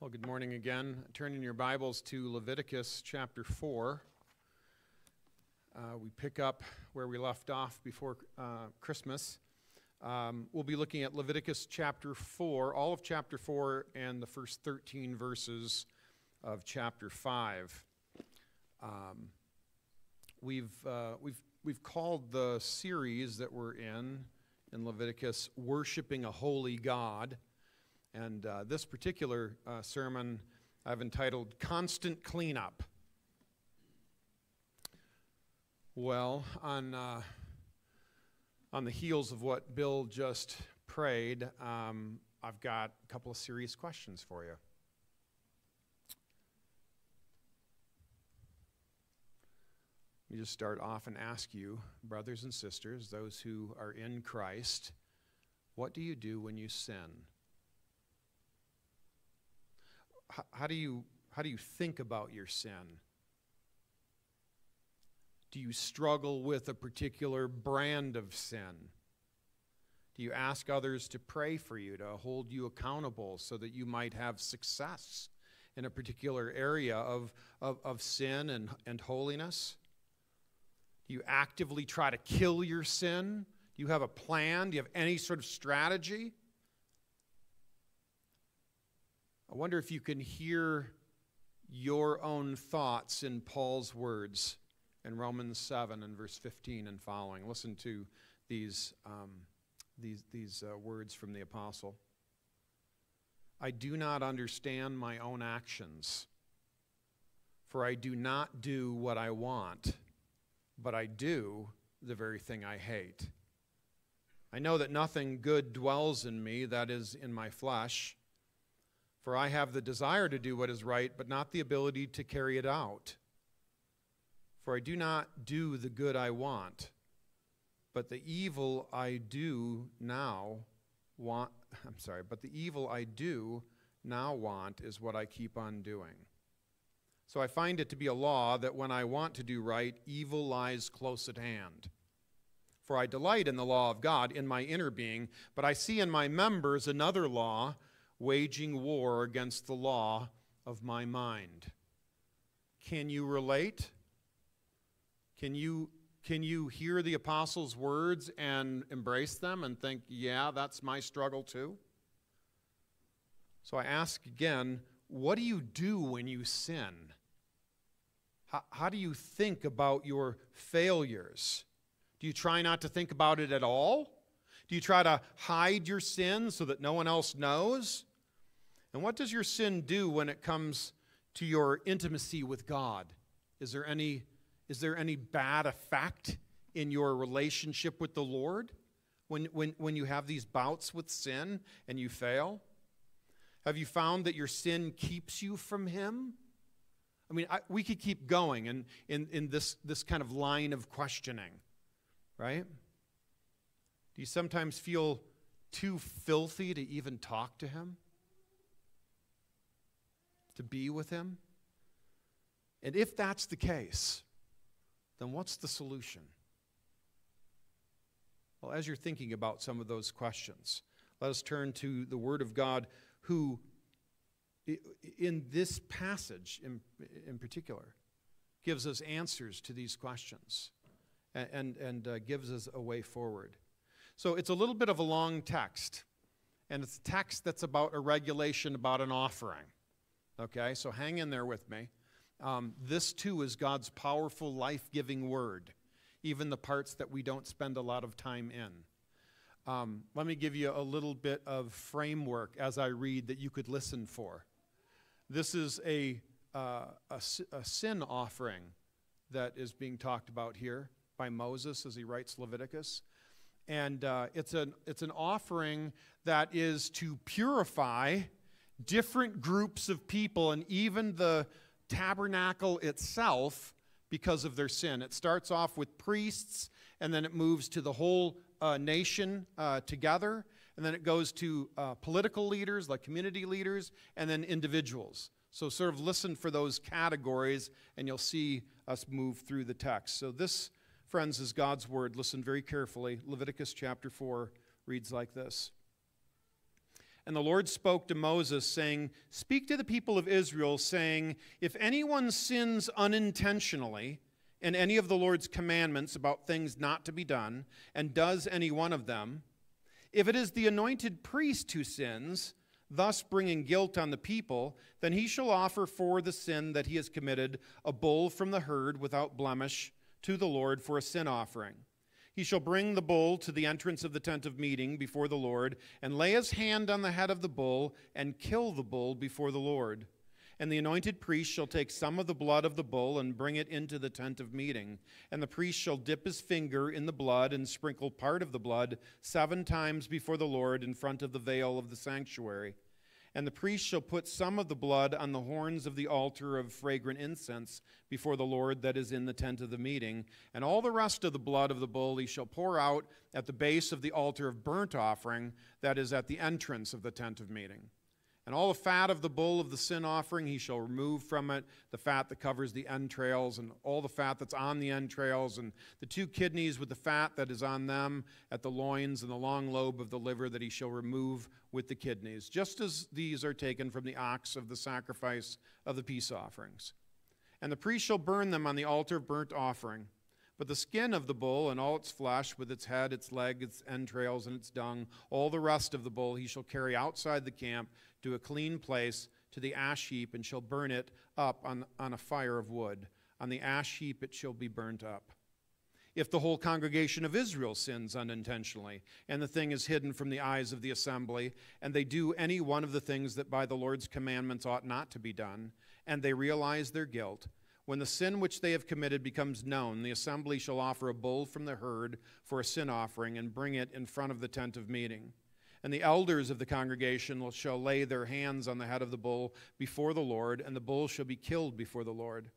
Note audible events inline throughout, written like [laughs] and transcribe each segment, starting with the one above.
Well, good morning again. Turning your Bibles to Leviticus chapter 4. Uh, we pick up where we left off before uh, Christmas. Um, we'll be looking at Leviticus chapter 4, all of chapter 4, and the first 13 verses of chapter 5. Um, we've, uh, we've, we've called the series that we're in in Leviticus Worshiping a Holy God. And uh, this particular uh, sermon I've entitled Constant Cleanup. Well, on, uh, on the heels of what Bill just prayed, um, I've got a couple of serious questions for you. Let me just start off and ask you, brothers and sisters, those who are in Christ, what do you do when you sin? How do you how do you think about your sin? Do you struggle with a particular brand of sin? Do you ask others to pray for you, to hold you accountable so that you might have success in a particular area of, of, of sin and, and holiness? Do you actively try to kill your sin? Do you have a plan? Do you have any sort of strategy? I wonder if you can hear your own thoughts in Paul's words in Romans 7 and verse 15 and following. Listen to these, um, these, these uh, words from the apostle. I do not understand my own actions, for I do not do what I want, but I do the very thing I hate. I know that nothing good dwells in me, that is, in my flesh. For I have the desire to do what is right, but not the ability to carry it out. For I do not do the good I want, but the evil I do now want, [laughs] I'm sorry, but the evil I do now want is what I keep on doing. So I find it to be a law that when I want to do right, evil lies close at hand. For I delight in the law of God in my inner being, but I see in my members another law waging war against the law of my mind. Can you relate? Can you, can you hear the apostles' words and embrace them and think, yeah, that's my struggle too? So I ask again, what do you do when you sin? How, how do you think about your failures? Do you try not to think about it at all? Do you try to hide your sin so that no one else knows? And what does your sin do when it comes to your intimacy with God? Is there any, is there any bad effect in your relationship with the Lord when, when, when you have these bouts with sin and you fail? Have you found that your sin keeps you from Him? I mean, I, we could keep going in, in, in this, this kind of line of questioning, right? Do you sometimes feel too filthy to even talk to Him? To be with Him? And if that's the case, then what's the solution? Well, as you're thinking about some of those questions, let us turn to the Word of God, who, in this passage in, in particular, gives us answers to these questions and, and, and uh, gives us a way forward. So it's a little bit of a long text, and it's a text that's about a regulation about an offering. Okay, so hang in there with me. Um, this too is God's powerful, life giving word, even the parts that we don't spend a lot of time in. Um, let me give you a little bit of framework as I read that you could listen for. This is a, uh, a, a sin offering that is being talked about here by Moses as he writes Leviticus. And uh, it's, an, it's an offering that is to purify different groups of people and even the tabernacle itself because of their sin. It starts off with priests, and then it moves to the whole uh, nation uh, together, and then it goes to uh, political leaders, like community leaders, and then individuals. So, sort of listen for those categories, and you'll see us move through the text. So, this, friends, is God's word. Listen very carefully. Leviticus chapter 4 reads like this And the Lord spoke to Moses, saying, Speak to the people of Israel, saying, If anyone sins unintentionally in any of the Lord's commandments about things not to be done, and does any one of them, if it is the anointed priest who sins, thus bringing guilt on the people, then he shall offer for the sin that he has committed a bull from the herd without blemish to the Lord for a sin offering. He shall bring the bull to the entrance of the tent of meeting before the Lord, and lay his hand on the head of the bull, and kill the bull before the Lord. And the anointed priest shall take some of the blood of the bull and bring it into the tent of meeting. And the priest shall dip his finger in the blood and sprinkle part of the blood seven times before the Lord in front of the veil of the sanctuary. And the priest shall put some of the blood on the horns of the altar of fragrant incense before the Lord that is in the tent of the meeting. And all the rest of the blood of the bull he shall pour out at the base of the altar of burnt offering that is at the entrance of the tent of meeting. And all the fat of the bull of the sin offering he shall remove from it, the fat that covers the entrails, and all the fat that's on the entrails, and the two kidneys with the fat that is on them at the loins, and the long lobe of the liver that he shall remove with the kidneys, just as these are taken from the ox of the sacrifice of the peace offerings. And the priest shall burn them on the altar of burnt offering. But the skin of the bull and all its flesh, with its head, its leg, its entrails, and its dung, all the rest of the bull he shall carry outside the camp to a clean place, to the ash heap, and shall burn it up on, on a fire of wood. On the ash heap it shall be burnt up. If the whole congregation of Israel sins unintentionally, and the thing is hidden from the eyes of the assembly, and they do any one of the things that by the Lord's commandments ought not to be done, and they realize their guilt, when the sin which they have committed becomes known, the assembly shall offer a bull from the herd for a sin offering and bring it in front of the tent of meeting. And the elders of the congregation shall lay their hands on the head of the bull before the Lord, and the bull shall be killed before the Lord.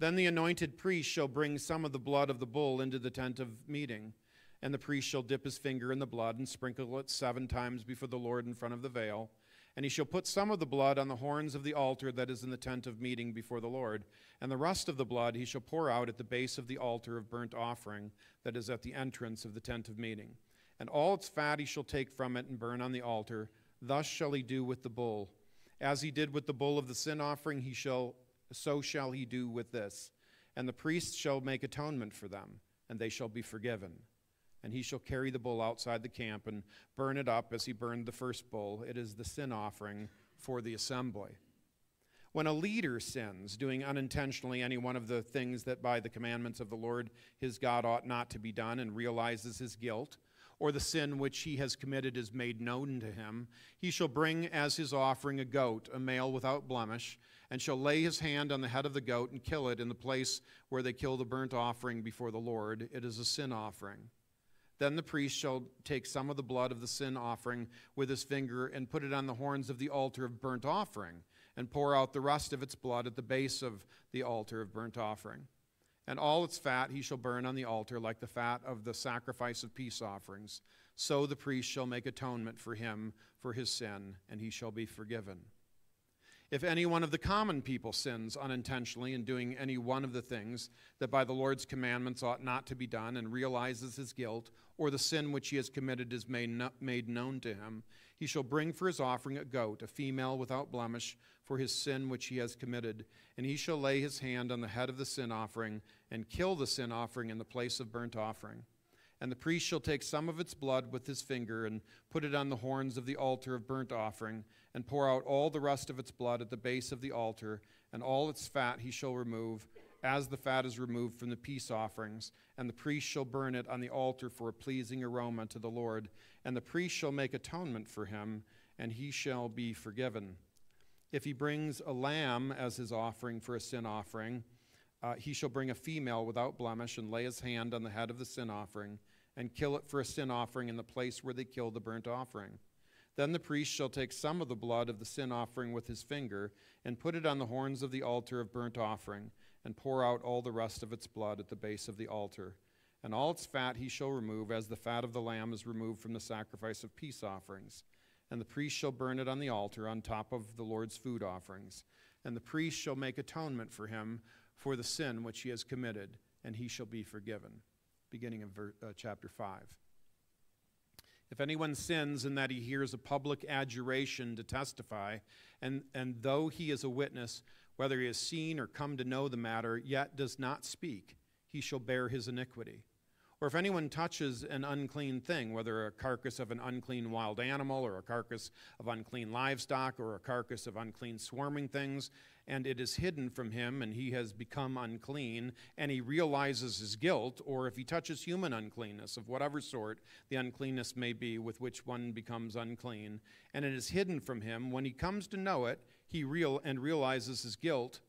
Then the anointed priest shall bring some of the blood of the bull into the tent of meeting. And the priest shall dip his finger in the blood and sprinkle it seven times before the Lord in front of the veil. And he shall put some of the blood on the horns of the altar that is in the tent of meeting before the Lord. And the rest of the blood he shall pour out at the base of the altar of burnt offering that is at the entrance of the tent of meeting and all its fat he shall take from it and burn on the altar. Thus shall he do with the bull. As he did with the bull of the sin offering, he shall so shall he do with this. And the priests shall make atonement for them, and they shall be forgiven. And he shall carry the bull outside the camp and burn it up as he burned the first bull. It is the sin offering for the assembly. When a leader sins, doing unintentionally any one of the things that by the commandments of the Lord his God ought not to be done, and realizes his guilt, or the sin which he has committed is made known to him, he shall bring as his offering a goat, a male without blemish, and shall lay his hand on the head of the goat and kill it in the place where they kill the burnt offering before the Lord. It is a sin offering. Then the priest shall take some of the blood of the sin offering with his finger and put it on the horns of the altar of burnt offering, and pour out the rest of its blood at the base of the altar of burnt offering and all its fat he shall burn on the altar like the fat of the sacrifice of peace offerings. So the priest shall make atonement for him for his sin, and he shall be forgiven. If any one of the common people sins unintentionally in doing any one of the things that by the Lord's commandments ought not to be done, and realizes his guilt, or the sin which he has committed is made, made known to him, he shall bring for his offering a goat, a female without blemish, for his sin which he has committed. And he shall lay his hand on the head of the sin offering, and kill the sin offering in the place of burnt offering. And the priest shall take some of its blood with his finger, and put it on the horns of the altar of burnt offering, and pour out all the rest of its blood at the base of the altar, and all its fat he shall remove as the fat is removed from the peace offerings, and the priest shall burn it on the altar for a pleasing aroma to the Lord. And the priest shall make atonement for him, and he shall be forgiven. If he brings a lamb as his offering for a sin offering, uh, he shall bring a female without blemish and lay his hand on the head of the sin offering and kill it for a sin offering in the place where they kill the burnt offering. Then the priest shall take some of the blood of the sin offering with his finger and put it on the horns of the altar of burnt offering and pour out all the rest of its blood at the base of the altar. And all its fat he shall remove, as the fat of the lamb is removed from the sacrifice of peace offerings. And the priest shall burn it on the altar on top of the Lord's food offerings. And the priest shall make atonement for him for the sin which he has committed, and he shall be forgiven. Beginning of ver- uh, chapter 5. If anyone sins in that he hears a public adjuration to testify, and, and though he is a witness, whether he has seen or come to know the matter, yet does not speak, he shall bear his iniquity. Or if anyone touches an unclean thing, whether a carcass of an unclean wild animal, or a carcass of unclean livestock, or a carcass of unclean swarming things, and it is hidden from him, and he has become unclean, and he realizes his guilt, or if he touches human uncleanness of whatever sort the uncleanness may be with which one becomes unclean, and it is hidden from him, when he comes to know it, he real and realizes his guilt.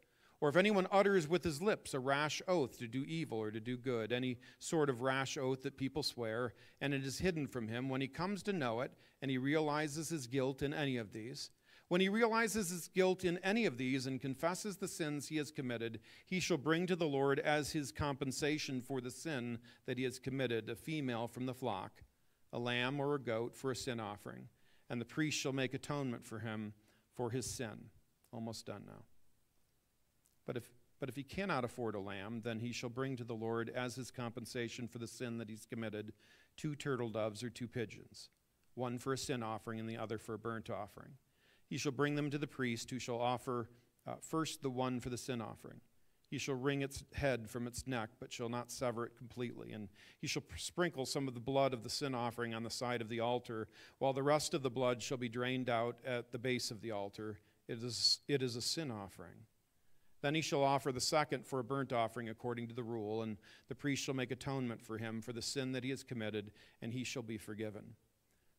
Or if anyone utters with his lips a rash oath to do evil or to do good, any sort of rash oath that people swear, and it is hidden from him, when he comes to know it, and he realizes his guilt in any of these, when he realizes his guilt in any of these and confesses the sins he has committed, he shall bring to the Lord as his compensation for the sin that he has committed a female from the flock, a lamb or a goat for a sin offering, and the priest shall make atonement for him for his sin. Almost done now. But if, but if he cannot afford a lamb, then he shall bring to the Lord as his compensation for the sin that he's committed two turtle doves or two pigeons, one for a sin offering and the other for a burnt offering. He shall bring them to the priest, who shall offer uh, first the one for the sin offering. He shall wring its head from its neck, but shall not sever it completely. And he shall sprinkle some of the blood of the sin offering on the side of the altar, while the rest of the blood shall be drained out at the base of the altar. It is, it is a sin offering. Then he shall offer the second for a burnt offering according to the rule, and the priest shall make atonement for him for the sin that he has committed, and he shall be forgiven.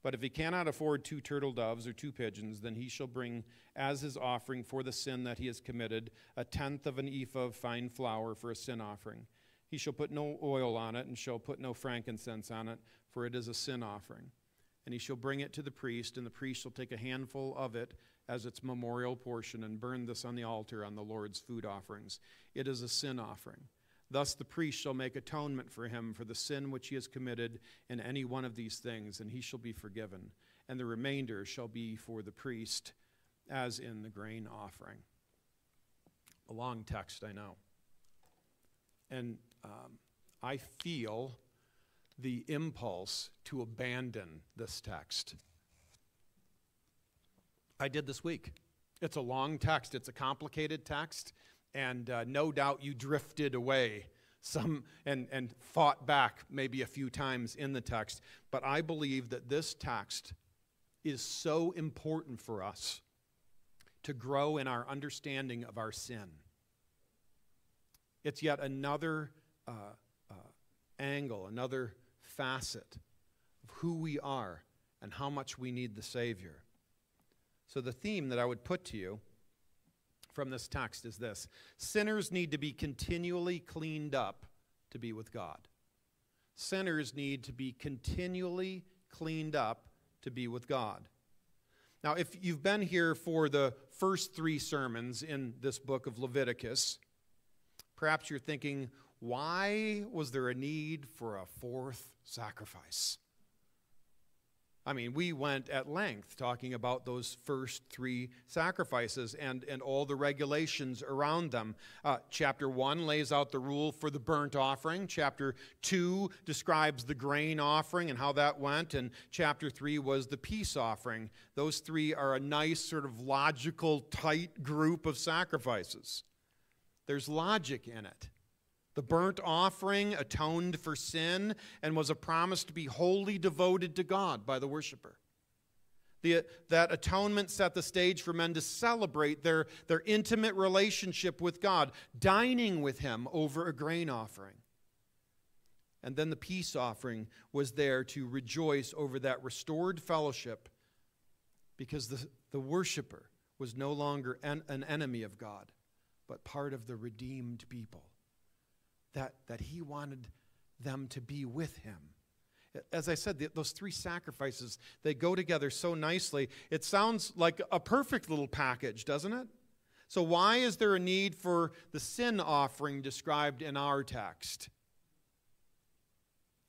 But if he cannot afford two turtle doves or two pigeons, then he shall bring as his offering for the sin that he has committed a tenth of an ephah of fine flour for a sin offering. He shall put no oil on it, and shall put no frankincense on it, for it is a sin offering. And he shall bring it to the priest, and the priest shall take a handful of it as its memorial portion, and burn this on the altar on the Lord's food offerings. It is a sin offering. Thus the priest shall make atonement for him for the sin which he has committed in any one of these things, and he shall be forgiven. And the remainder shall be for the priest, as in the grain offering. A long text, I know. And um, I feel the impulse to abandon this text. I did this week. It's a long text, it's a complicated text and uh, no doubt you drifted away some and, and fought back maybe a few times in the text. But I believe that this text is so important for us to grow in our understanding of our sin. It's yet another uh, uh, angle, another facet of who we are and how much we need the Savior. So, the theme that I would put to you from this text is this sinners need to be continually cleaned up to be with God. Sinners need to be continually cleaned up to be with God. Now, if you've been here for the first three sermons in this book of Leviticus, perhaps you're thinking, why was there a need for a fourth sacrifice? I mean, we went at length talking about those first three sacrifices and, and all the regulations around them. Uh, chapter 1 lays out the rule for the burnt offering. Chapter 2 describes the grain offering and how that went. And chapter 3 was the peace offering. Those three are a nice, sort of logical, tight group of sacrifices. There's logic in it. The burnt offering atoned for sin and was a promise to be wholly devoted to God by the worshiper. The, that atonement set the stage for men to celebrate their, their intimate relationship with God, dining with Him over a grain offering. And then the peace offering was there to rejoice over that restored fellowship because the, the worshiper was no longer an, an enemy of God, but part of the redeemed people that, that he wanted them to be with him. As I said, the, those three sacrifices, they go together so nicely. It sounds like a perfect little package, doesn't it? So, why is there a need for the sin offering described in our text?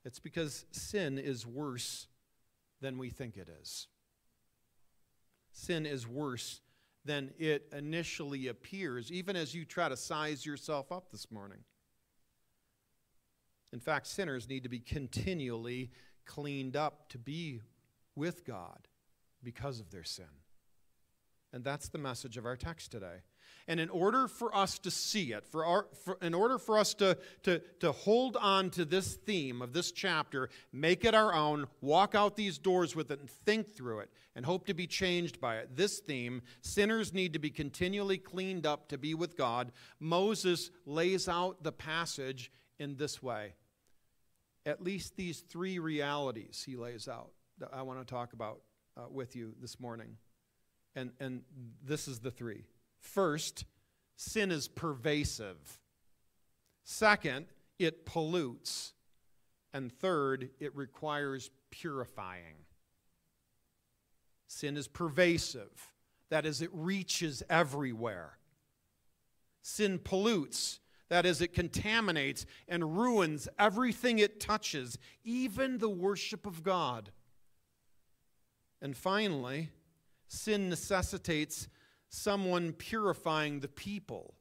It's because sin is worse than we think it is. Sin is worse than it initially appears, even as you try to size yourself up this morning. In fact, sinners need to be continually cleaned up to be with God because of their sin. And that's the message of our text today. And in order for us to see it, for our, for, in order for us to, to, to hold on to this theme of this chapter, make it our own, walk out these doors with it, and think through it, and hope to be changed by it, this theme, sinners need to be continually cleaned up to be with God, Moses lays out the passage in this way. At least these three realities he lays out that I want to talk about uh, with you this morning. And, and this is the three. First, sin is pervasive. Second, it pollutes. And third, it requires purifying. Sin is pervasive, that is, it reaches everywhere. Sin pollutes, that is, it contaminates and ruins everything it touches, even the worship of God. And finally, sin necessitates someone purifying the people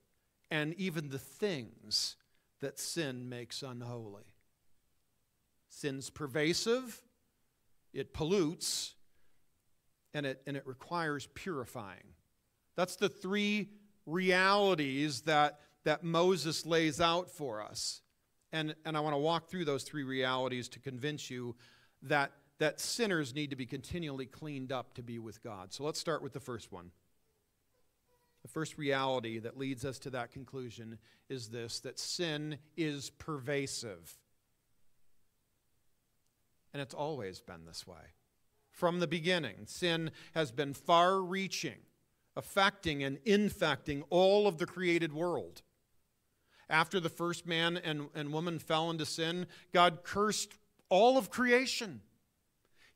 and even the things that sin makes unholy. Sin's pervasive, it pollutes, and it, and it requires purifying. That's the three realities that, that Moses lays out for us. And, and I want to walk through those three realities to convince you that, that sinners need to be continually cleaned up to be with God. So let's start with the first one. The first reality that leads us to that conclusion is this that sin is pervasive. And it's always been this way. From the beginning, sin has been far reaching, affecting and infecting all of the created world. After the first man and, and woman fell into sin, God cursed all of creation.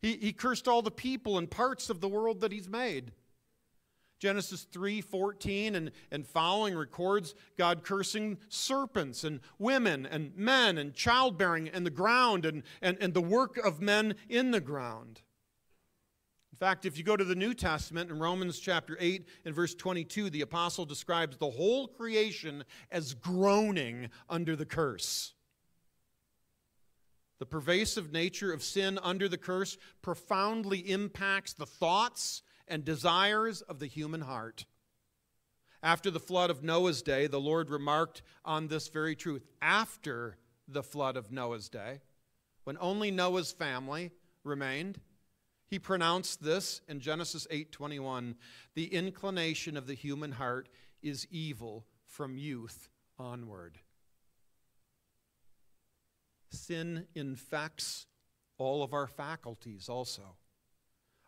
He, he cursed all the people and parts of the world that He's made. Genesis 3 14 and, and following records God cursing serpents and women and men and childbearing and the ground and, and, and the work of men in the ground. Fact, if you go to the New Testament in Romans chapter 8 and verse 22, the apostle describes the whole creation as groaning under the curse. The pervasive nature of sin under the curse profoundly impacts the thoughts and desires of the human heart. After the flood of Noah's day, the Lord remarked on this very truth. After the flood of Noah's day, when only Noah's family remained, he pronounced this in Genesis 8:21, "The inclination of the human heart is evil from youth onward." Sin infects all of our faculties also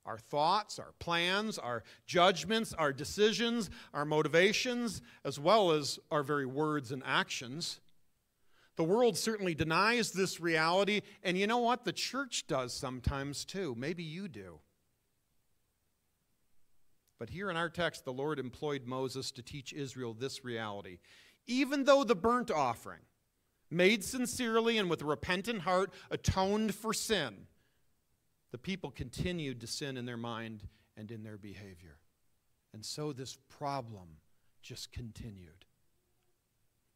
our thoughts, our plans, our judgments, our decisions, our motivations, as well as our very words and actions. The world certainly denies this reality, and you know what? The church does sometimes too. Maybe you do. But here in our text, the Lord employed Moses to teach Israel this reality. Even though the burnt offering, made sincerely and with a repentant heart, atoned for sin, the people continued to sin in their mind and in their behavior. And so this problem just continued.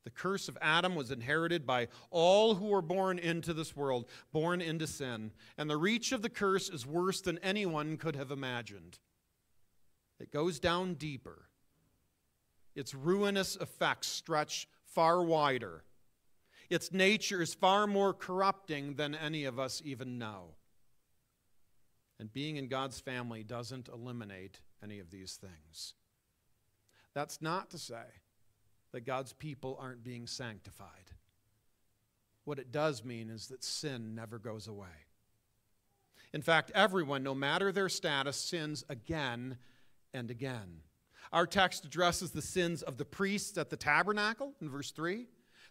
The curse of Adam was inherited by all who were born into this world, born into sin. And the reach of the curse is worse than anyone could have imagined. It goes down deeper. Its ruinous effects stretch far wider. Its nature is far more corrupting than any of us even know. And being in God's family doesn't eliminate any of these things. That's not to say that God's people aren't being sanctified. What it does mean is that sin never goes away. In fact, everyone, no matter their status, sins again and again. Our text addresses the sins of the priests at the tabernacle in verse 3,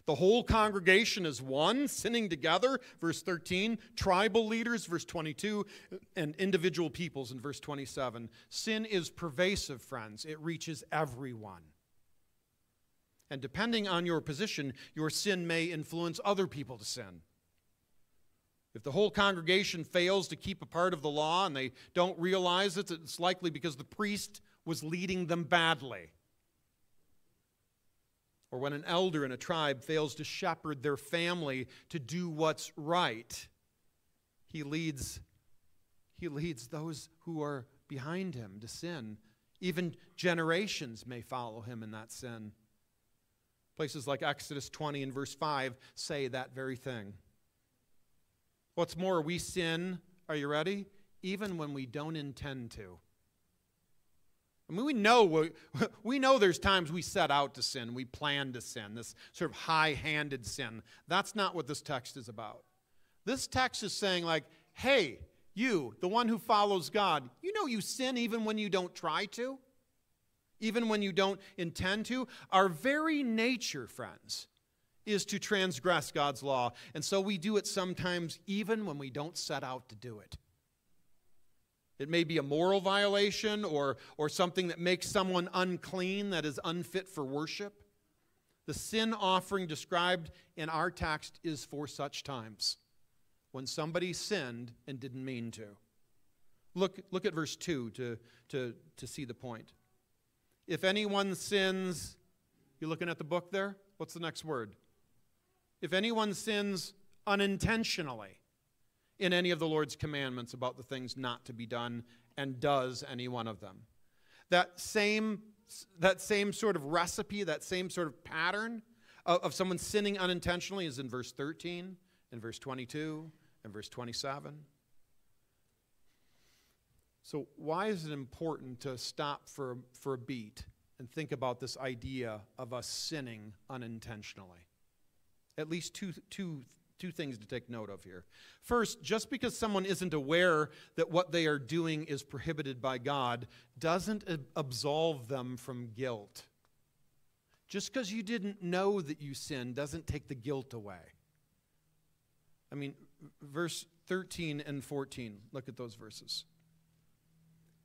the whole congregation is one, sinning together, verse 13. Tribal leaders, verse 22. And individual peoples, in verse 27. Sin is pervasive, friends, it reaches everyone. And depending on your position, your sin may influence other people to sin. If the whole congregation fails to keep a part of the law and they don't realize it, it's likely because the priest was leading them badly or when an elder in a tribe fails to shepherd their family to do what's right, he leads, he leads those who are behind him to sin. Even generations may follow him in that sin. Places like Exodus 20 and verse 5 say that very thing. What's more, we sin, are you ready? Even when we don't intend to. I mean, we know, [laughs] we know there's times we set out to sin, we plan to sin, this sort of high handed sin. That's not what this text is about. This text is saying, like, hey, you, the one who follows God, you know you sin even when you don't try to, even when you don't intend to. Our very nature, friends, is to transgress God's law. And so we do it sometimes even when we don't set out to do it. It may be a moral violation or, or something that makes someone unclean, that is unfit for worship. The sin offering described in our text is for such times when somebody sinned and didn't mean to. Look, look at verse 2 to, to, to see the point. If anyone sins, you looking at the book there? What's the next word? If anyone sins unintentionally, in any of the Lord's commandments about the things not to be done and does any one of them. That same, that same sort of recipe, that same sort of pattern of, of someone sinning unintentionally is in verse 13, in verse 22, and verse 27. So, why is it important to stop for, for a beat and think about this idea of us sinning unintentionally? At least two, two two things to take note of here. First, just because someone isn't aware that what they are doing is prohibited by God doesn't absolve them from guilt. Just because you didn't know that you sinned doesn't take the guilt away. I mean, verse 13 and 14, look at those verses.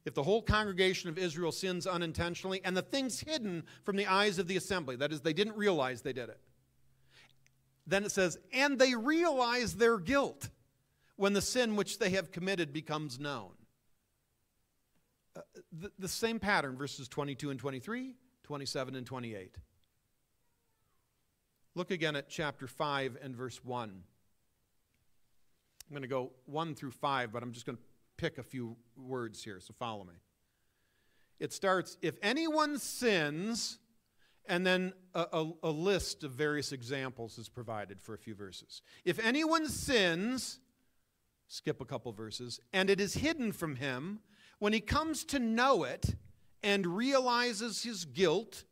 If the whole congregation of Israel sins unintentionally, and the things hidden from the eyes of the assembly, that is, they didn't realize they did it then it says, and they realize their guilt when the sin which they have committed becomes known. Uh, the, the same pattern, verses 22 and 23, 27 and 28. Look again at chapter 5 and verse 1. I'm going to go 1 through 5, but I'm just going to pick a few words here, so follow me. It starts If anyone sins, and then a, a, a, list of various examples is provided for a few verses. If anyone sins, skip a couple verses, and it is hidden from him, when he comes to know it and realizes his guilt,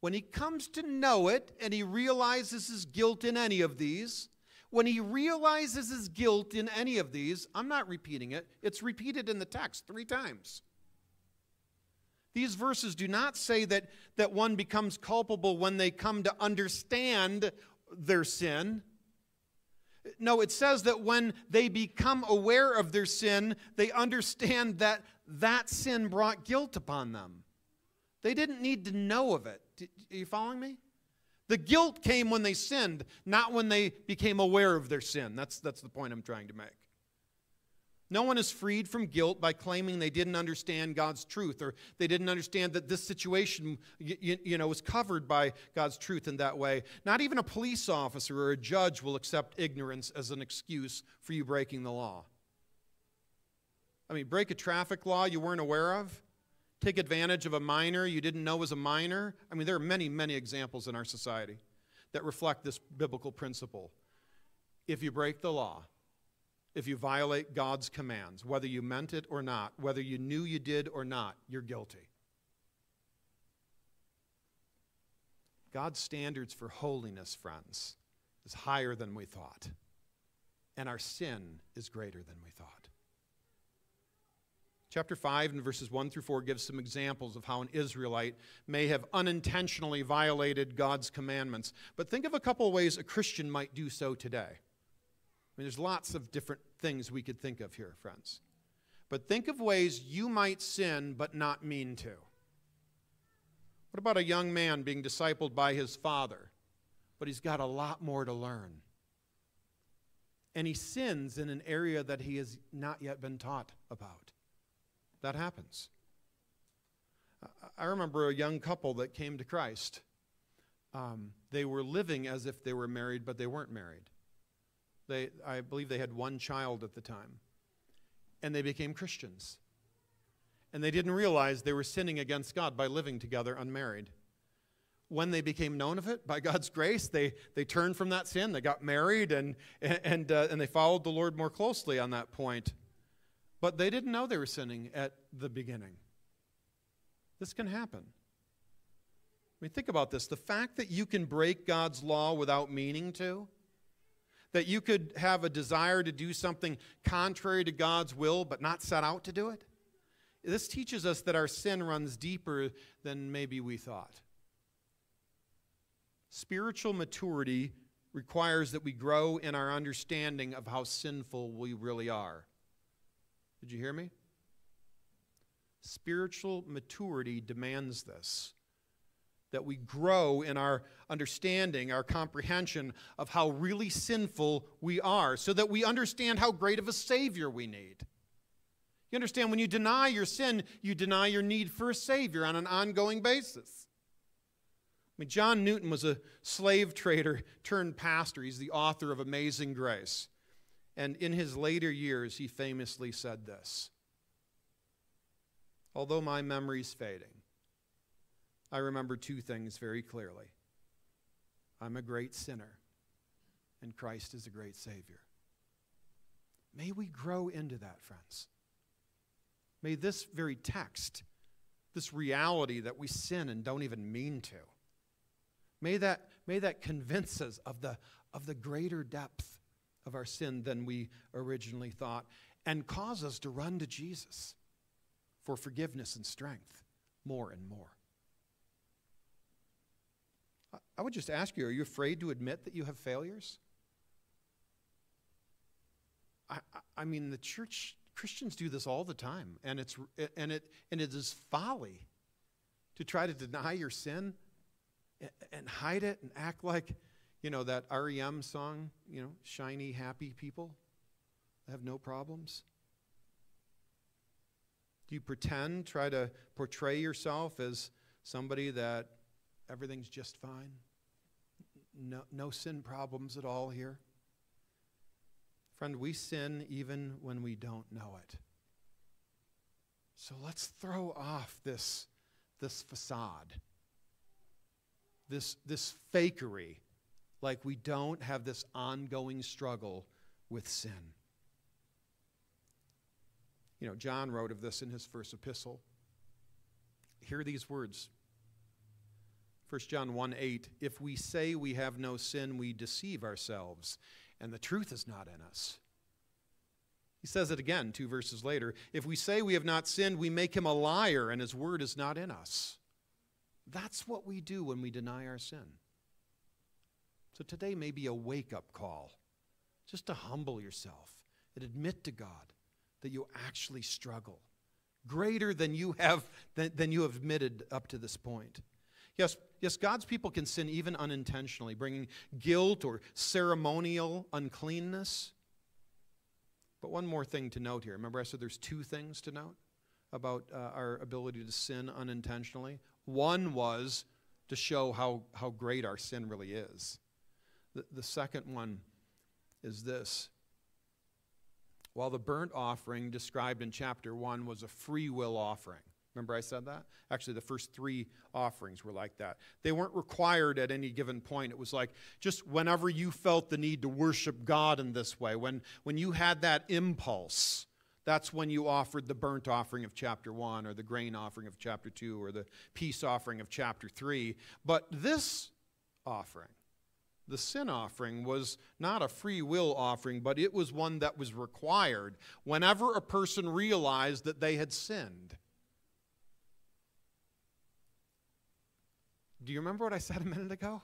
when he comes to know it and he realizes his guilt in any of these, when he realizes his guilt in any of these, I'm not repeating it, it's repeated in the text three times. These verses do not say that, that one becomes culpable when they come to understand their sin. No, it says that when they become aware of their sin, they understand that that sin brought guilt upon them. They didn't need to know of it. Are you following me? The guilt came when they sinned, not when they became aware of their sin. That's, that's the point I'm trying to make. No one is freed from guilt by claiming they didn't understand God's truth or they didn't understand that this situation you, you, know, was covered by God's truth in that way. Not even a police officer or a judge will accept ignorance as an excuse for you breaking the law. I mean, break a traffic law you weren't aware of, take advantage of a minor you didn't know was a minor. I mean, there are many, many examples in our society that reflect this biblical principle. If you break the law, if you violate God's commands, whether you meant it or not, whether you knew you did or not, you're guilty. God's standards for holiness, friends, is higher than we thought. And our sin is greater than we thought. Chapter 5 and verses 1 through 4 gives some examples of how an Israelite may have unintentionally violated God's commandments. But think of a couple of ways a Christian might do so today I mean, there's lots of different things we could think of here, friends. But think of ways you might sin but not mean to. What about a young man being discipled by his father, but he's got a lot more to learn? And he sins in an area that he has not yet been taught about. That happens. I remember a young couple that came to Christ. Um, they were living as if they were married, but they weren't married. They, I believe they had one child at the time. and they became Christians. And they didn't realize they were sinning against God by living together unmarried. When they became known of it, by God's grace, they, they turned from that sin. They got married and, and, uh, and they followed the Lord more closely on that point. But they didn't know they were sinning at the beginning. This can happen. I mean, think about this. The fact that you can break God's law without meaning to, that you could have a desire to do something contrary to God's will but not set out to do it, this teaches us that our sin runs deeper than maybe we thought. Spiritual maturity requires that we grow in our understanding of how sinful we really are. Did you hear me? Spiritual maturity demands this that we grow in our understanding, our comprehension of how really sinful we are, so that we understand how great of a Savior we need. You understand, when you deny your sin, you deny your need for a Savior on an ongoing basis. I mean, John Newton was a slave trader turned pastor. He's the author of Amazing Grace. And in his later years, he famously said this Although my memory's fading, I remember two things very clearly I'm a great sinner, and Christ is a great Savior. May we grow into that, friends. May this very text, this reality that we sin and don't even mean to, may that, may that convince us of the, of the greater depth of our sin than we originally thought and cause us to run to Jesus for forgiveness and strength more and more. I would just ask you are you afraid to admit that you have failures? I, I mean, the church, Christians do this all the time, and, it's, and, it, and it is folly to try to deny your sin and hide it and act like, you know, that REM song, you know, shiny, happy people have no problems. Do you pretend, try to portray yourself as somebody that everything's just fine? No, no sin problems at all here? Friend, we sin even when we don't know it. So let's throw off this, this facade, this, this fakery, like we don't have this ongoing struggle with sin. You know, John wrote of this in his first epistle. Hear these words 1 John 1 8, if we say we have no sin, we deceive ourselves, and the truth is not in us. He says it again two verses later. If we say we have not sinned, we make him a liar, and his word is not in us. That's what we do when we deny our sin. So today may be a wake up call, just to humble yourself and admit to God that you actually struggle greater than you have than, than you have admitted up to this point. Yes, yes, God's people can sin even unintentionally, bringing guilt or ceremonial uncleanness. But one more thing to note here. Remember, I said there's two things to note about uh, our ability to sin unintentionally. One was to show how, how great our sin really is. The, second one is this. While the burnt offering described in chapter 1 was a free will offering, Remember, I said that? Actually, the first three offerings were like that. They weren't required at any given point. It was like just whenever you felt the need to worship God in this way, when, when you had that impulse, that's when you offered the burnt offering of chapter 1, or the grain offering of chapter 2, or the peace offering of chapter 3. But this offering, the sin offering, was not a free will offering, but it was one that was required whenever a person realized that they had sinned. Do you remember what I said a minute ago?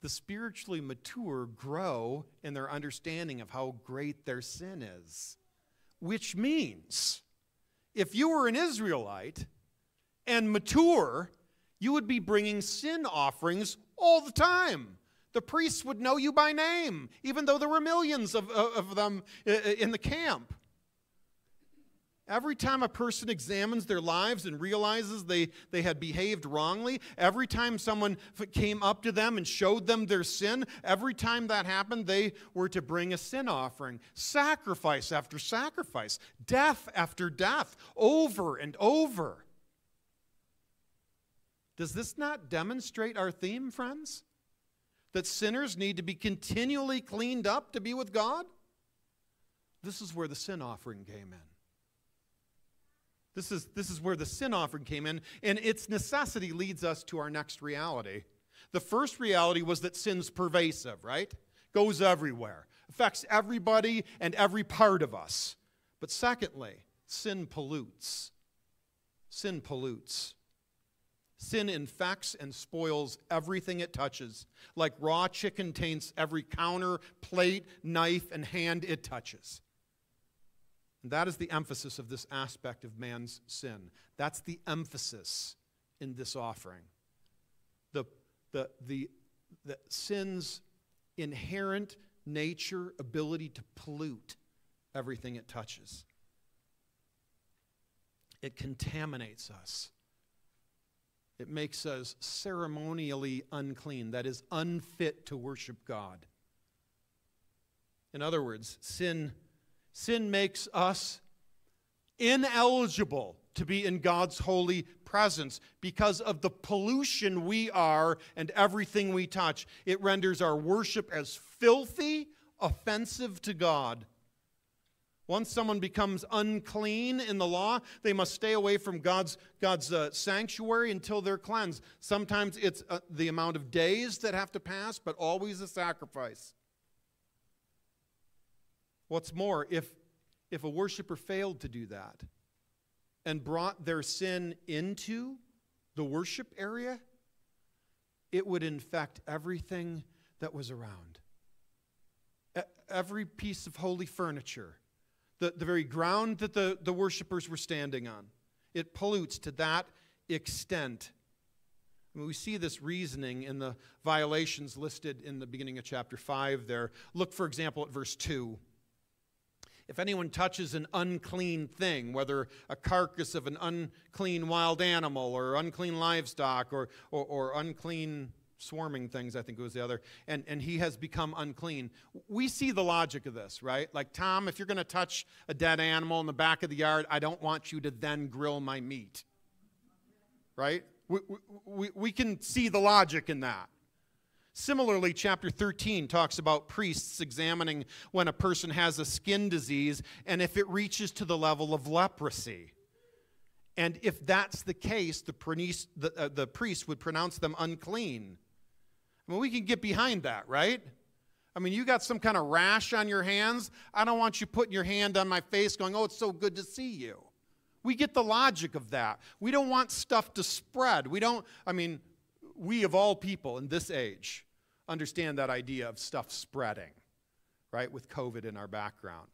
The spiritually mature grow in their understanding of how great their sin is. Which means, if you were an Israelite and mature, you would be bringing sin offerings all the time. The priests would know you by name, even though there were millions of, of them uh, uh, in the camp. Every time a person examines their lives and realizes they, they had behaved wrongly, every time someone came up to them and showed them their sin, every time that happened, they were to bring a sin offering. Sacrifice after sacrifice, death after death, over and over. Does this not demonstrate our theme, friends? That sinners need to be continually cleaned up to be with God? This is where the sin offering came in. This is, this is where the sin offering came in, and its necessity leads us to our next reality. The first reality was that sin's pervasive, right? Goes everywhere, affects everybody and every part of us. But secondly, sin pollutes. Sin pollutes. Sin infects and spoils everything it touches, like raw chicken taints every counter, plate, knife, and hand it touches. And that is the emphasis of this aspect of man's sin. That's the emphasis in this offering. The, the, the, the sin's inherent nature, ability to pollute everything it touches. It contaminates us. It makes us ceremonially unclean, that is, unfit to worship God. In other words, sin Sin makes us ineligible to be in God's holy presence because of the pollution we are and everything we touch. It renders our worship as filthy, offensive to God. Once someone becomes unclean in the law, they must stay away from God's, God's uh, sanctuary until they're cleansed. Sometimes it's uh, the amount of days that have to pass, but always a sacrifice. What's more, if, if a worshiper failed to do that and brought their sin into the worship area, it would infect everything that was around. Every piece of holy furniture, the, the very ground that the, the worshipers were standing on, it pollutes to that extent. I mean, we see this reasoning in the violations listed in the beginning of chapter 5 there. Look, for example, at verse 2. If anyone touches an unclean thing, whether a carcass of an unclean wild animal or unclean livestock or, or, or unclean swarming things, I think it was the other, and, and he has become unclean. We see the logic of this, right? Like, Tom, if you're going to touch a dead animal in the back of the yard, I don't want you to then grill my meat. Right? We, we, we can see the logic in that. Similarly, chapter 13 talks about priests examining when a person has a skin disease and if it reaches to the level of leprosy. And if that's the case, the priest, the, uh, the priest would pronounce them unclean. I mean, we can get behind that, right? I mean, you got some kind of rash on your hands. I don't want you putting your hand on my face going, oh, it's so good to see you. We get the logic of that. We don't want stuff to spread. We don't, I mean, we of all people in this age understand that idea of stuff spreading, right, with COVID in our background.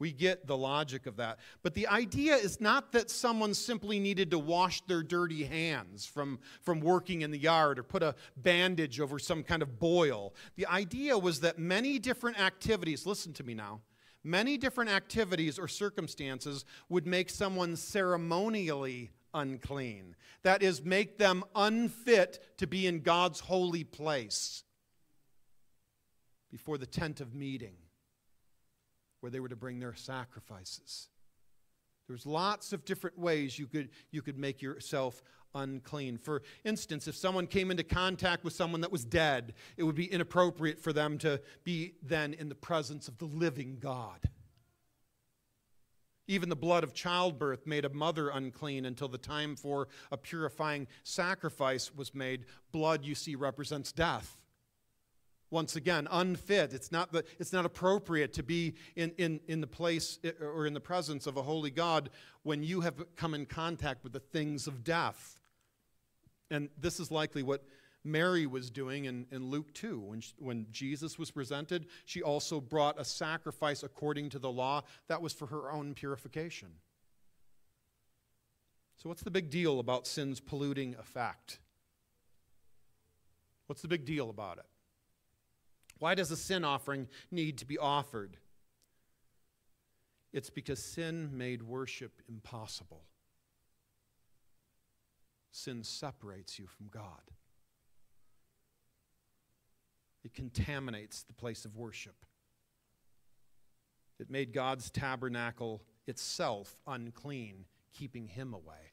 We get the logic of that. But the idea is not that someone simply needed to wash their dirty hands from, from working in the yard or put a bandage over some kind of boil. The idea was that many different activities, listen to me now, many different activities or circumstances would make someone ceremonially unclean. That is, make them unfit to be in God's holy place before the tent of meeting where they were to bring their sacrifices. There's lots of different ways you could, you could make yourself unclean. For instance, if someone came into contact with someone that was dead, it would be inappropriate for them to be then in the presence of the living God. Even the blood of childbirth made a mother unclean until the time for a purifying sacrifice was made. Blood, you see, represents death. Once again, unfit. It's not, the, it's not appropriate to be in, in, in the place eh, or in the presence of a holy God when you have come in contact with the things of death. And this is likely what Mary was doing in, in Luke 2. When, she, when Jesus was presented, she also brought a sacrifice according to the law that was for her own purification. So, what's the big deal about sin's polluting effect? What's the big deal about it? Why does a sin offering need to be offered? It's because sin made worship impossible. Sin separates you from God. It contaminates the place of worship. It made God's tabernacle itself unclean, keeping him away.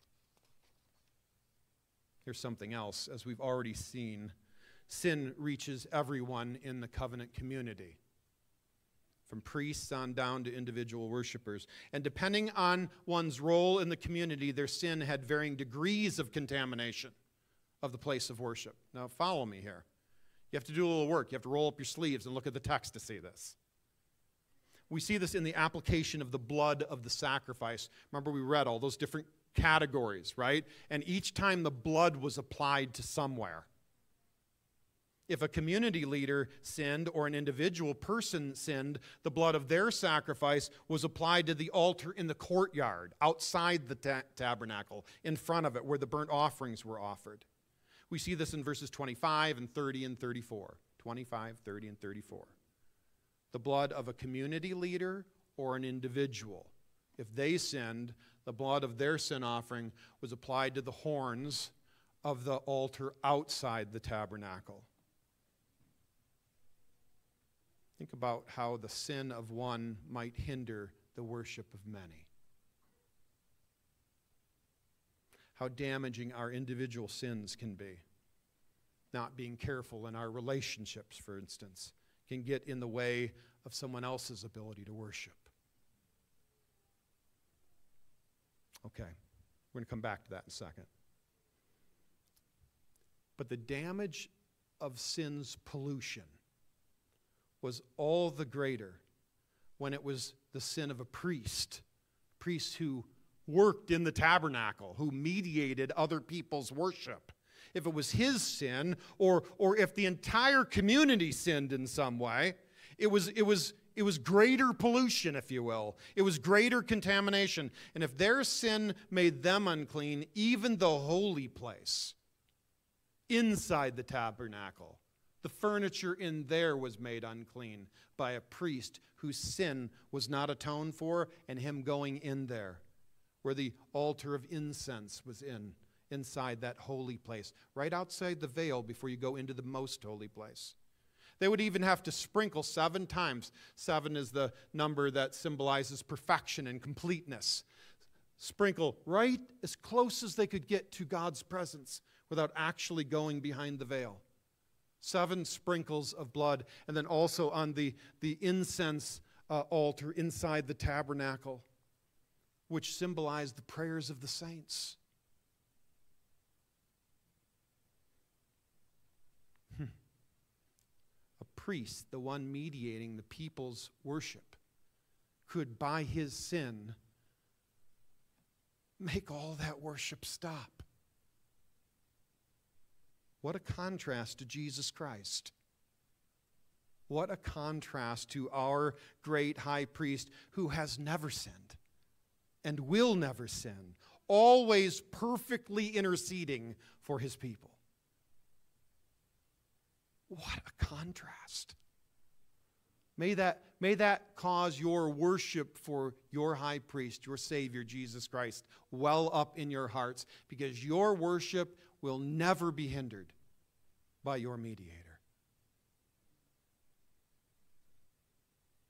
Here's something else. As we've already seen, sin reaches everyone in the covenant community, from priests on down to individual worshipers. And depending on one's role in the community, their sin had varying degrees of contamination of the place of worship. Now, follow me here. You have to do a little work. You have to roll up your sleeves and look at the text to see this. We see this in the application of the blood of the sacrifice. Remember, we read all those different categories, right? And each time the blood was applied to somewhere. If a community leader sinned or an individual person sinned, the blood of their sacrifice was applied to the altar in the courtyard, outside the ta- tabernacle, in front of it, where the burnt offerings were offered. We see this in verses 25 and 30 and 34. 25, 30, and 34 the blood of a community leader or an individual. If they sinned, the blood of their sin offering was applied to the horns of the altar outside the tabernacle. Think about how the sin of one might hinder the worship of many. How damaging our individual sins can be. Not being careful in our relationships, for instance can get in the way of someone else's ability to worship. Okay, we're going to come back to that in a second. But the damage of sin's pollution was all the greater when it was the sin of a priest, priest who worked in the tabernacle, who mediated other people's worship if it was his sin or, or if the entire community sinned in some way. It was, it, was, it was greater pollution, if you will. It was greater contamination. And if their sin made them unclean, even the holy place inside the tabernacle, the furniture in there was made unclean by a priest whose sin was not atoned for, and him going in there, where the altar of incense was in inside that holy place, right outside the veil before you go into the most holy place. They would even have to sprinkle seven times. Seven is the number that symbolizes perfection and completeness. Sprinkle right as close as they could get to God's presence without actually going behind the veil. Seven sprinkles of blood, and then also on the, the incense uh, altar inside the tabernacle, which symbolized the prayers of the saints. A priest, the one mediating the people's worship, could, by his sin, make all that worship stop. What a contrast to Jesus Christ. What a contrast to our great high priest who has never sinned and will never sin, always perfectly interceding for his people. What a contrast. May that, may that cause your worship for your high priest, your Savior, Jesus Christ, well up in your hearts, because your worship will never be hindered by your mediator.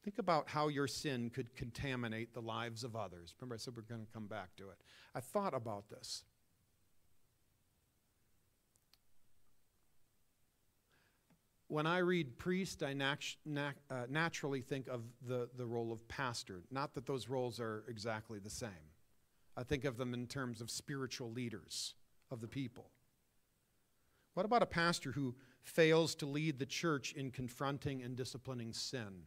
Think about how your sin could contaminate the lives of others. Remember, I said we're going to come back to it. I thought about this. when I read priest, I nat- uh, naturally think of the, the role of pastor. Not that those roles are exactly the same. I think of them in terms of spiritual leaders of the people. What about a pastor who fails to lead the church in confronting and disciplining sin?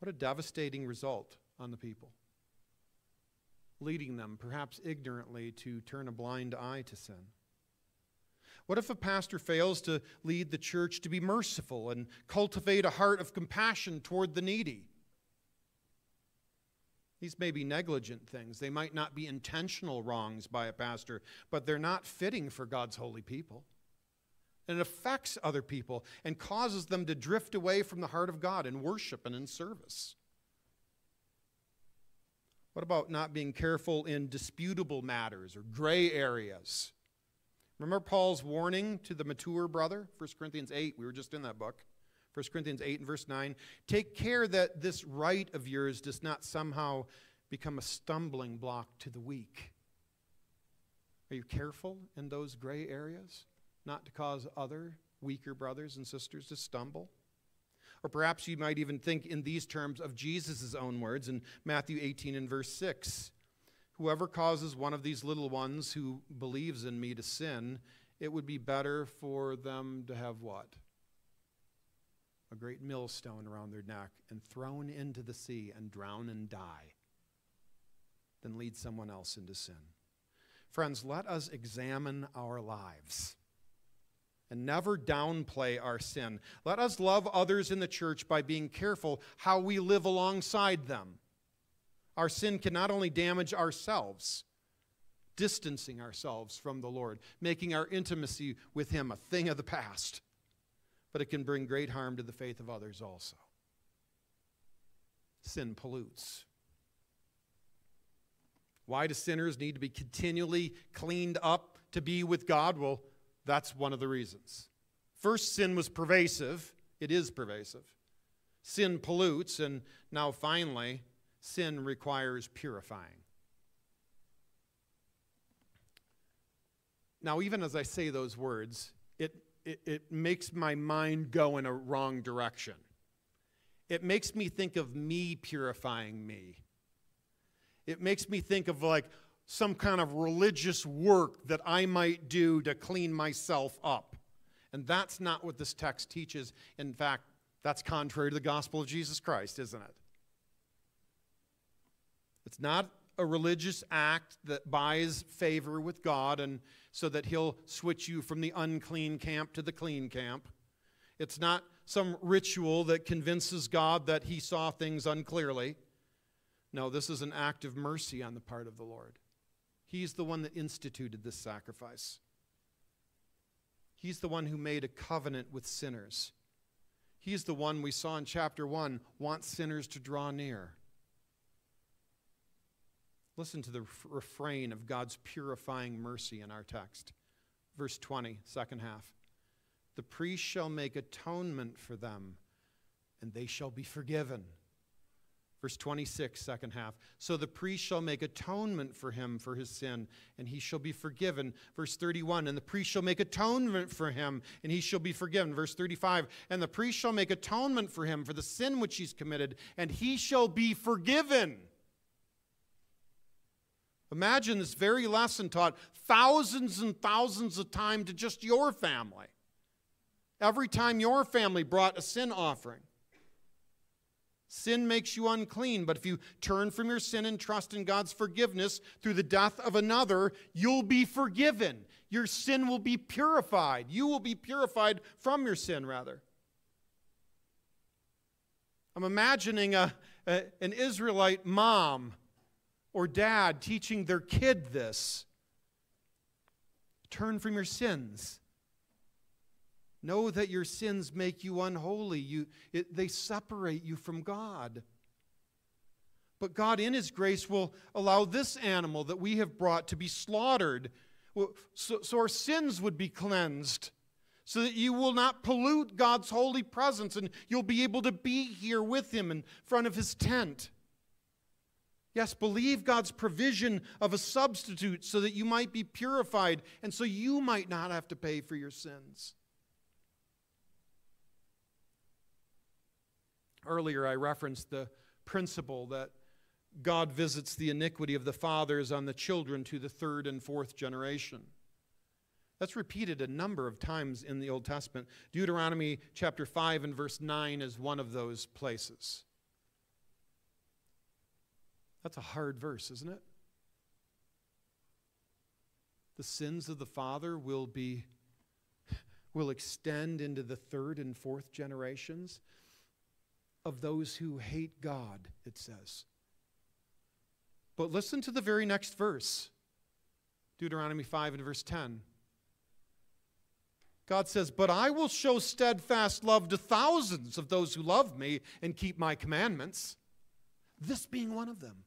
What a devastating result on the people. Leading them, perhaps ignorantly, to turn a blind eye to sin. What if a pastor fails to lead the church to be merciful and cultivate a heart of compassion toward the needy? These may be negligent things. They might not be intentional wrongs by a pastor, but they're not fitting for God's holy people. And it affects other people and causes them to drift away from the heart of God in worship and in service. What about not being careful in disputable matters or gray areas? Remember Paul's warning to the mature brother? 1 Corinthians 8, we were just in that book. 1 Corinthians 8 and verse 9. Take care that this right of yours does not somehow become a stumbling block to the weak. Are you careful in those gray areas? Not to cause other weaker brothers and sisters to stumble? Or perhaps you might even think in these terms of Jesus' own words in Matthew 18 and verse 6 Whoever causes one of these little ones who believes in me to sin, it would be better for them to have what? A great millstone around their neck and thrown into the sea and drown and die than lead someone else into sin. Friends, let us examine our lives and never downplay our sin. Let us love others in the church by being careful how we live alongside them. Our sin can not only damage ourselves, distancing ourselves from the Lord, making our intimacy with Him a thing of the past, but it can bring great harm to the faith of others also. Sin pollutes. Why do sinners need to be continually cleaned up to be with God? Well, that's one of the reasons. First, sin was pervasive, it is pervasive. Sin pollutes, and now finally, sin requires purifying. Now, even as I say those words, it, it, makes my mind go in a wrong direction. It makes me think of me purifying me. It makes me think of like, some kind of religious work that I might do to clean myself up. And that's not what this text teaches. In fact, that's contrary to the gospel of Jesus Christ, isn't it? It's not a religious act that buys favor with God and so that he'll switch you from the unclean camp to the clean camp. It's not some ritual that convinces God that he saw things unclearly. No, this is an act of mercy on the part of the Lord. He's the one that instituted this sacrifice. He's the one who made a covenant with sinners. He's the one we saw in chapter 1 wants sinners to draw near. Listen to the refrain of God's purifying mercy in our text. Verse 20, second half. The priest shall make atonement for them, and they shall be forgiven. Verse 26, second half. So the priest shall make atonement for him for his sin, and he shall be forgiven. Verse 31, and the priest shall make atonement for him, and he shall be forgiven. Verse 35, and the priest shall make atonement for him for the sin which he's committed, and he shall be forgiven. Imagine this very lesson taught thousands and thousands of times to just your family. Every time your family brought a sin offering. Sin makes you unclean, but if you turn from your sin and trust in God's forgiveness through the death of another, you'll be forgiven. Your sin will be purified. You will be purified from your sin, rather. I'm imagining a, a, an Israelite mom or dad teaching their kid this. Turn from your sins. Know that your sins make you unholy. You, it, they separate you from God. But God, in His grace, will allow this animal that we have brought to be slaughtered so, so our sins would be cleansed, so that you will not pollute God's holy presence and you'll be able to be here with Him in front of His tent. Yes, believe God's provision of a substitute so that you might be purified and so you might not have to pay for your sins. Earlier, I referenced the principle that God visits the iniquity of the fathers on the children to the third and fourth generation. That's repeated a number of times in the Old Testament. Deuteronomy chapter 5 and verse 9 is one of those places. That's a hard verse, isn't it? The sins of the father will be will extend into the third and fourth generations of those who hate God, it says. But listen to the very next verse Deuteronomy 5 and verse 10. God says, But I will show steadfast love to thousands of those who love me and keep my commandments, this being one of them.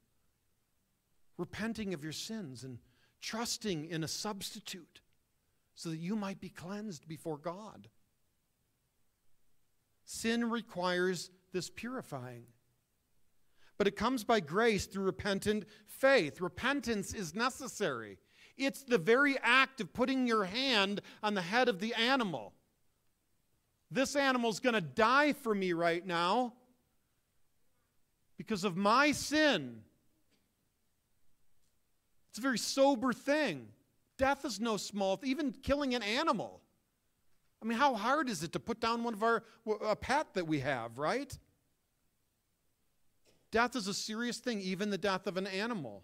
Repenting of your sins and trusting in a substitute so that you might be cleansed before God. Sin requires this purifying. But it comes by grace through repentant faith. Repentance is necessary. It's the very act of putting your hand on the head of the animal. This animal's going to die for me right now because of my sin. It's a very sober thing. Death is no small, even killing an animal. I mean, how hard is it to put down one of our a pet that we have, right? Death is a serious thing, even the death of an animal.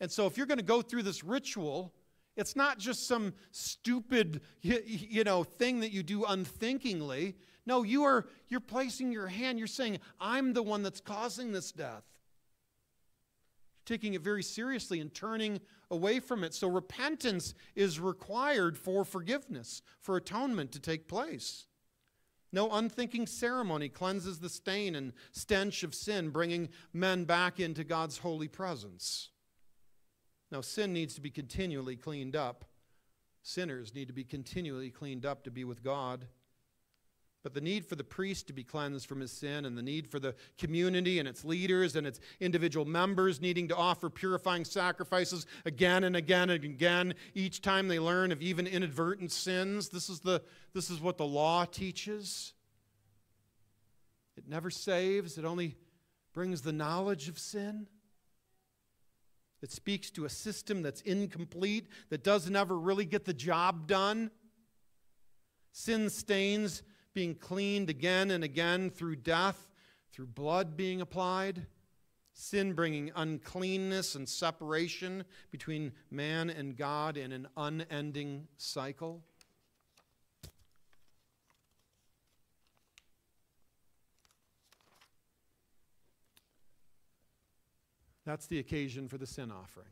And so, if you're going to go through this ritual, it's not just some stupid, you know, thing that you do unthinkingly. No, you are you're placing your hand. You're saying, "I'm the one that's causing this death." Taking it very seriously and turning away from it. So repentance is required for forgiveness, for atonement to take place. No unthinking ceremony cleanses the stain and stench of sin, bringing men back into God's holy presence. Now, sin needs to be continually cleaned up. Sinners need to be continually cleaned up to be with God. But the need for the priest to be cleansed from his sin, and the need for the community and its leaders and its individual members needing to offer purifying sacrifices again and again and again, each time they learn of even inadvertent sins. This is, the, this is what the law teaches. It never saves, it only brings the knowledge of sin. It speaks to a system that's incomplete, that doesn't ever really get the job done. Sin stains being cleaned again and again through death, through blood being applied, sin bringing uncleanness and separation between man and God in an unending cycle. That's the occasion for the sin offering.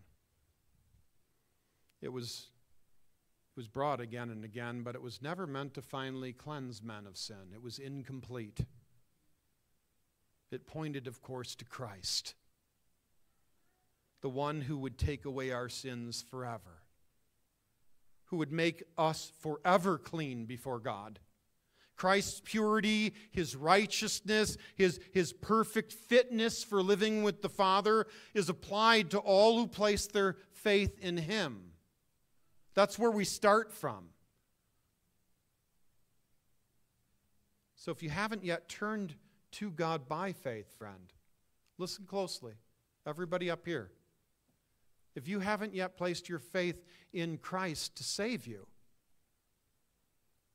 It was was brought again and again, but it was never meant to finally cleanse men of sin. It was incomplete. It pointed, of course, to Christ, the one who would take away our sins forever, who would make us forever clean before God. Christ's purity, his righteousness, his, his perfect fitness for living with the Father is applied to all who place their faith in him. That's where we start from. So if you haven't yet turned to God by faith, friend, listen closely. Everybody up here. If you haven't yet placed your faith in Christ to save you,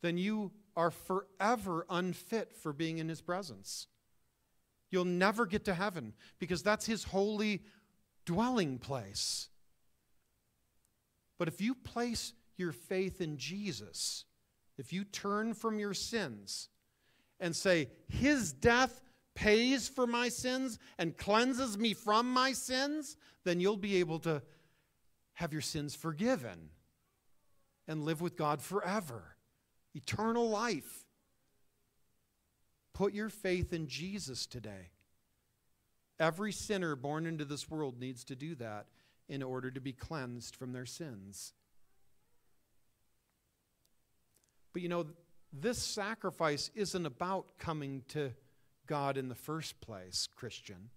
then you are forever unfit for being in His presence. You'll never get to heaven because that's His holy dwelling place. But if you place your faith in Jesus, if you turn from your sins and say, His death pays for my sins and cleanses me from my sins, then you'll be able to have your sins forgiven and live with God forever. Eternal life. Put your faith in Jesus today. Every sinner born into this world needs to do that in order to be cleansed from their sins. But you know, this sacrifice isn't about coming to God in the first place, Christian.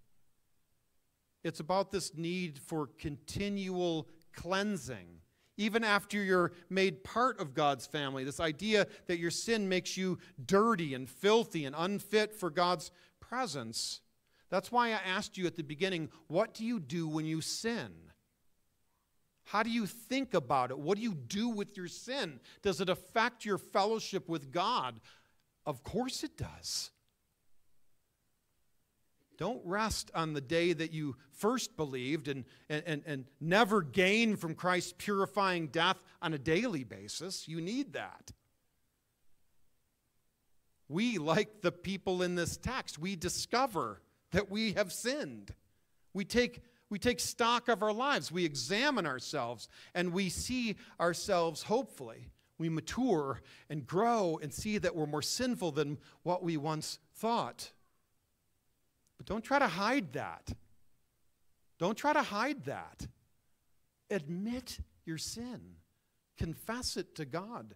It's about this need for continual cleansing. Even after you're made part of God's family, this idea that your sin makes you dirty and filthy and unfit for God's presence. That's why I asked you at the beginning what do you do when you sin? How do you think about it? What do you do with your sin? Does it affect your fellowship with God? Of course it does. Don't rest on the day that you first believed and, and, and never gain from Christ's purifying death on a daily basis. You need that. We, like the people in this text, we discover that we have sinned. We take we take stock of our lives, we examine ourselves, and we see ourselves, hopefully, we mature and grow and see that we're more sinful than what we once thought. But don't try to hide that. Don't try to hide that. Admit your sin, confess it to God.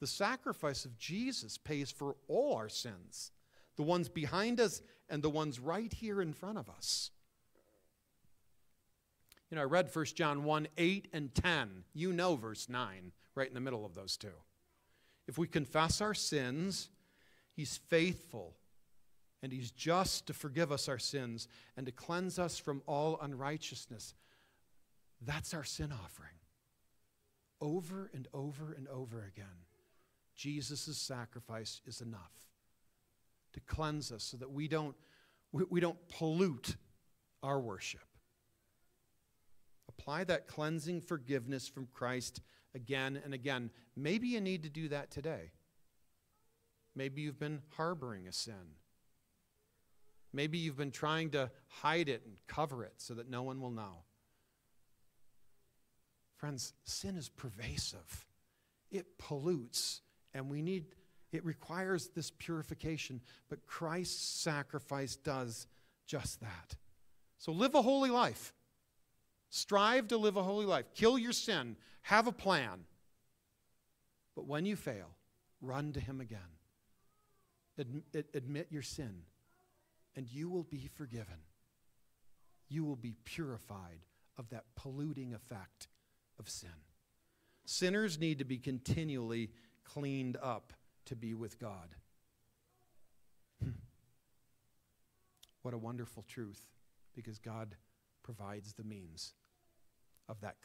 The sacrifice of Jesus pays for all our sins, the ones behind us and the ones right here in front of us. You know, I read 1 John 1 8 and 10. You know verse 9, right in the middle of those two. If we confess our sins, He's faithful and He's just to forgive us our sins and to cleanse us from all unrighteousness. That's our sin offering. Over and over and over again, Jesus' sacrifice is enough to cleanse us so that we don't, we, we don't pollute our worship. Apply that cleansing forgiveness from Christ again and again. Maybe you need to do that today. Maybe you've been harboring a sin. Maybe you've been trying to hide it and cover it so that no one will know. Friends, sin is pervasive, it pollutes, and we need, it requires this purification. But Christ's sacrifice does just that. So live a holy life. Strive to live a holy life. Kill your sin. Have a plan. But when you fail, run to Him again. Admit, admit your sin, and you will be forgiven. You will be purified of that polluting effect of sin. Sinners need to be continually cleaned up to be with God. Hmm. What a wonderful truth, because God provides the means of that